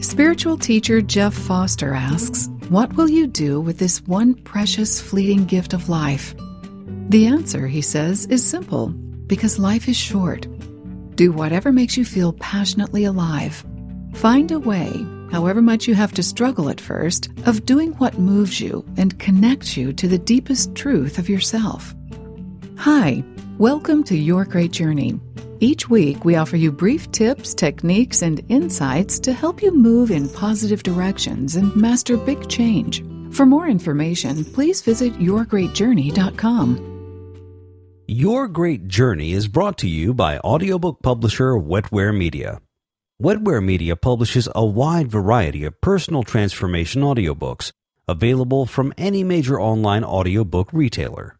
Spiritual teacher Jeff Foster asks, What will you do with this one precious, fleeting gift of life? The answer, he says, is simple because life is short. Do whatever makes you feel passionately alive. Find a way, however much you have to struggle at first, of doing what moves you and connects you to the deepest truth of yourself. Hi, welcome to Your Great Journey. Each week, we offer you brief tips, techniques, and insights to help you move in positive directions and master big change. For more information, please visit yourgreatjourney.com. Your Great Journey is brought to you by audiobook publisher Wetware Media. Wetware Media publishes a wide variety of personal transformation audiobooks available from any major online audiobook retailer.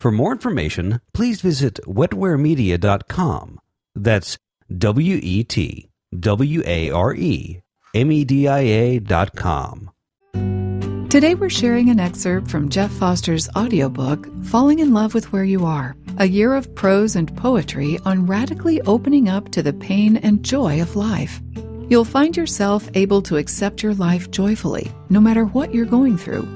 For more information, please visit wetwaremedia.com. That's W E T W A R E M E D I A dot com. Today we're sharing an excerpt from Jeff Foster's audiobook, Falling in Love with Where You Are, a year of prose and poetry on radically opening up to the pain and joy of life. You'll find yourself able to accept your life joyfully, no matter what you're going through.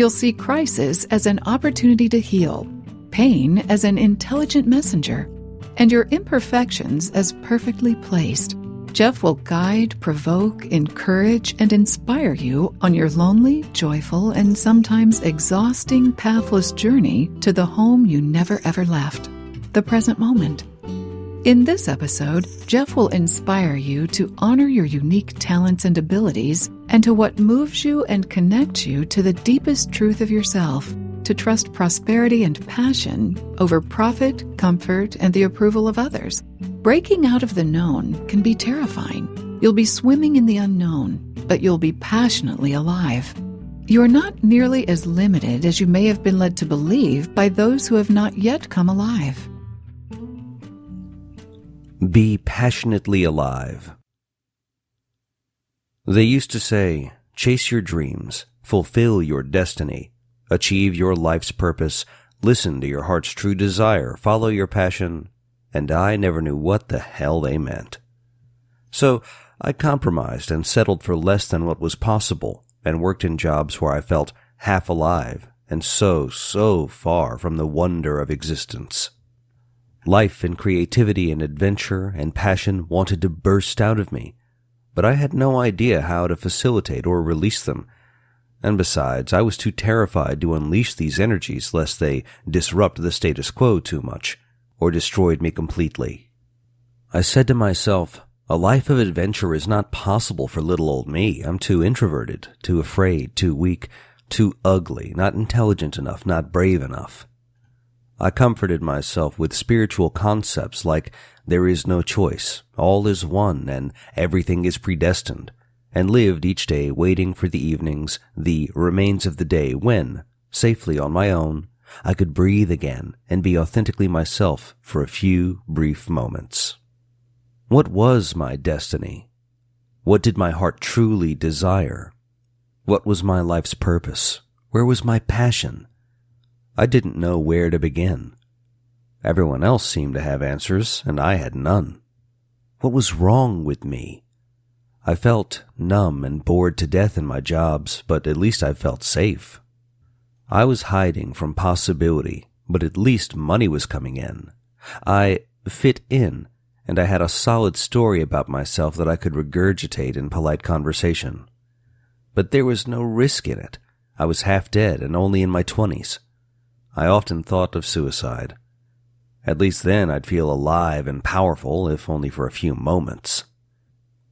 You'll see crisis as an opportunity to heal, pain as an intelligent messenger, and your imperfections as perfectly placed. Jeff will guide, provoke, encourage, and inspire you on your lonely, joyful, and sometimes exhausting, pathless journey to the home you never ever left the present moment. In this episode, Jeff will inspire you to honor your unique talents and abilities and to what moves you and connects you to the deepest truth of yourself, to trust prosperity and passion over profit, comfort, and the approval of others. Breaking out of the known can be terrifying. You'll be swimming in the unknown, but you'll be passionately alive. You're not nearly as limited as you may have been led to believe by those who have not yet come alive. Be passionately alive. They used to say, chase your dreams, fulfill your destiny, achieve your life's purpose, listen to your heart's true desire, follow your passion, and I never knew what the hell they meant. So I compromised and settled for less than what was possible and worked in jobs where I felt half alive and so, so far from the wonder of existence. Life and creativity and adventure and passion wanted to burst out of me, but I had no idea how to facilitate or release them. And besides, I was too terrified to unleash these energies lest they disrupt the status quo too much or destroyed me completely. I said to myself, a life of adventure is not possible for little old me. I'm too introverted, too afraid, too weak, too ugly, not intelligent enough, not brave enough. I comforted myself with spiritual concepts like there is no choice, all is one, and everything is predestined, and lived each day waiting for the evenings, the remains of the day when, safely on my own, I could breathe again and be authentically myself for a few brief moments. What was my destiny? What did my heart truly desire? What was my life's purpose? Where was my passion? I didn't know where to begin. Everyone else seemed to have answers, and I had none. What was wrong with me? I felt numb and bored to death in my jobs, but at least I felt safe. I was hiding from possibility, but at least money was coming in. I fit in, and I had a solid story about myself that I could regurgitate in polite conversation. But there was no risk in it. I was half dead and only in my twenties. I often thought of suicide. At least then I'd feel alive and powerful, if only for a few moments.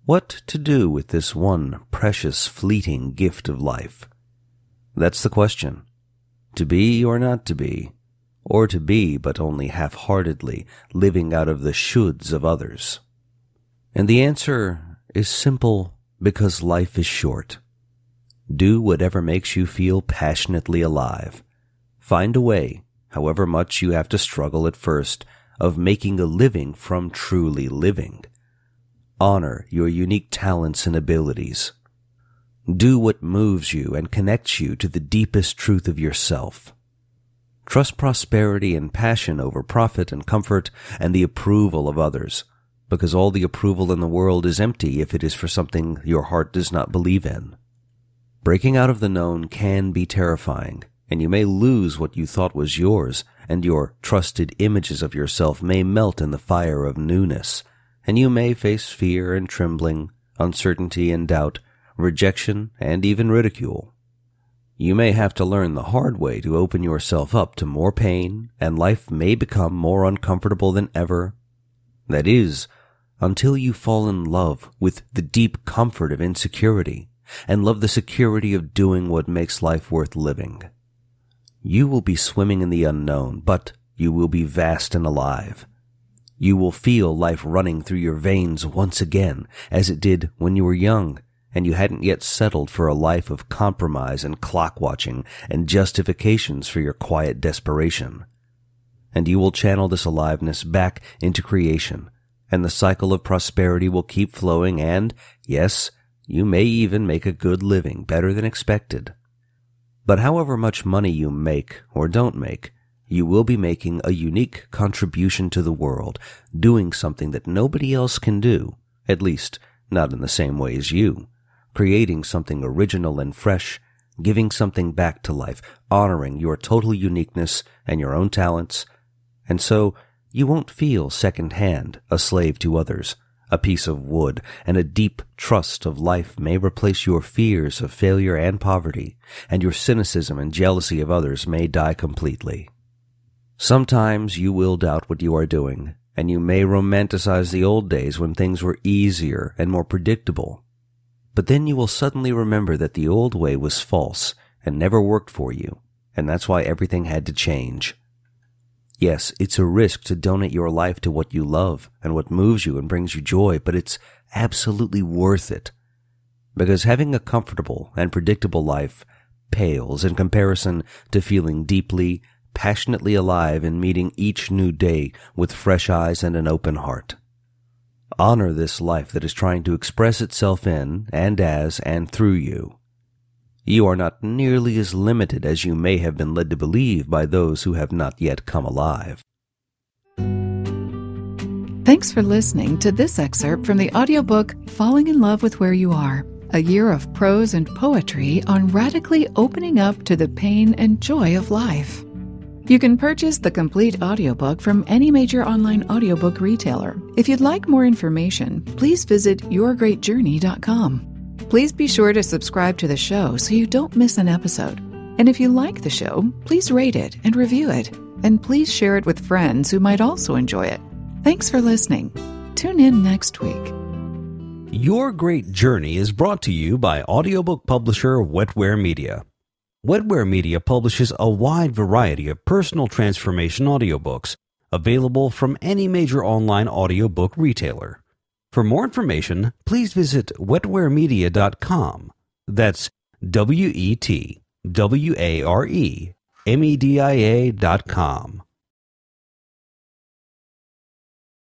What to do with this one precious fleeting gift of life? That's the question. To be or not to be, or to be but only half-heartedly living out of the shoulds of others. And the answer is simple because life is short. Do whatever makes you feel passionately alive Find a way, however much you have to struggle at first, of making a living from truly living. Honor your unique talents and abilities. Do what moves you and connects you to the deepest truth of yourself. Trust prosperity and passion over profit and comfort and the approval of others. because all the approval in the world is empty if it is for something your heart does not believe in. Breaking out of the known can be terrifying, and you may lose what you thought was yours, and your trusted images of yourself may melt in the fire of newness, and you may face fear and trembling, uncertainty and doubt, rejection and even ridicule. You may have to learn the hard way to open yourself up to more pain, and life may become more uncomfortable than ever. That is, until you fall in love with the deep comfort of insecurity and love the security of doing what makes life worth living. You will be swimming in the unknown, but you will be vast and alive. You will feel life running through your veins once again, as it did when you were young, and you hadn't yet settled for a life of compromise and clock watching and justifications for your quiet desperation. And you will channel this aliveness back into creation, and the cycle of prosperity will keep flowing and, yes, you may even make a good living better than expected. But however much money you make or don't make, you will be making a unique contribution to the world, doing something that nobody else can do, at least not in the same way as you, creating something original and fresh, giving something back to life, honoring your total uniqueness and your own talents, and so you won't feel second-hand a slave to others, a piece of wood, and a deep trust of life may replace your fears of failure and poverty, and your cynicism and jealousy of others may die completely. Sometimes you will doubt what you are doing, and you may romanticize the old days when things were easier and more predictable. But then you will suddenly remember that the old way was false and never worked for you, and that's why everything had to change. Yes, it's a risk to donate your life to what you love and what moves you and brings you joy, but it's absolutely worth it. Because having a comfortable and predictable life pales in comparison to feeling deeply, passionately alive and meeting each new day with fresh eyes and an open heart. Honor this life that is trying to express itself in and as and through you you are not nearly as limited as you may have been led to believe by those who have not yet come alive. Thanks for listening to this excerpt from the audiobook Falling in Love with Where You Are, a year of prose and poetry on radically opening up to the pain and joy of life. You can purchase the complete audiobook from any major online audiobook retailer. If you'd like more information, please visit yourgreatjourney.com. Please be sure to subscribe to the show so you don't miss an episode. And if you like the show, please rate it and review it. And please share it with friends who might also enjoy it. Thanks for listening. Tune in next week. Your Great Journey is brought to you by audiobook publisher Wetware Media. Wetware Media publishes a wide variety of personal transformation audiobooks available from any major online audiobook retailer. For more information, please visit wetwaremedia.com. That's W E T W A R E M E D I A dot com.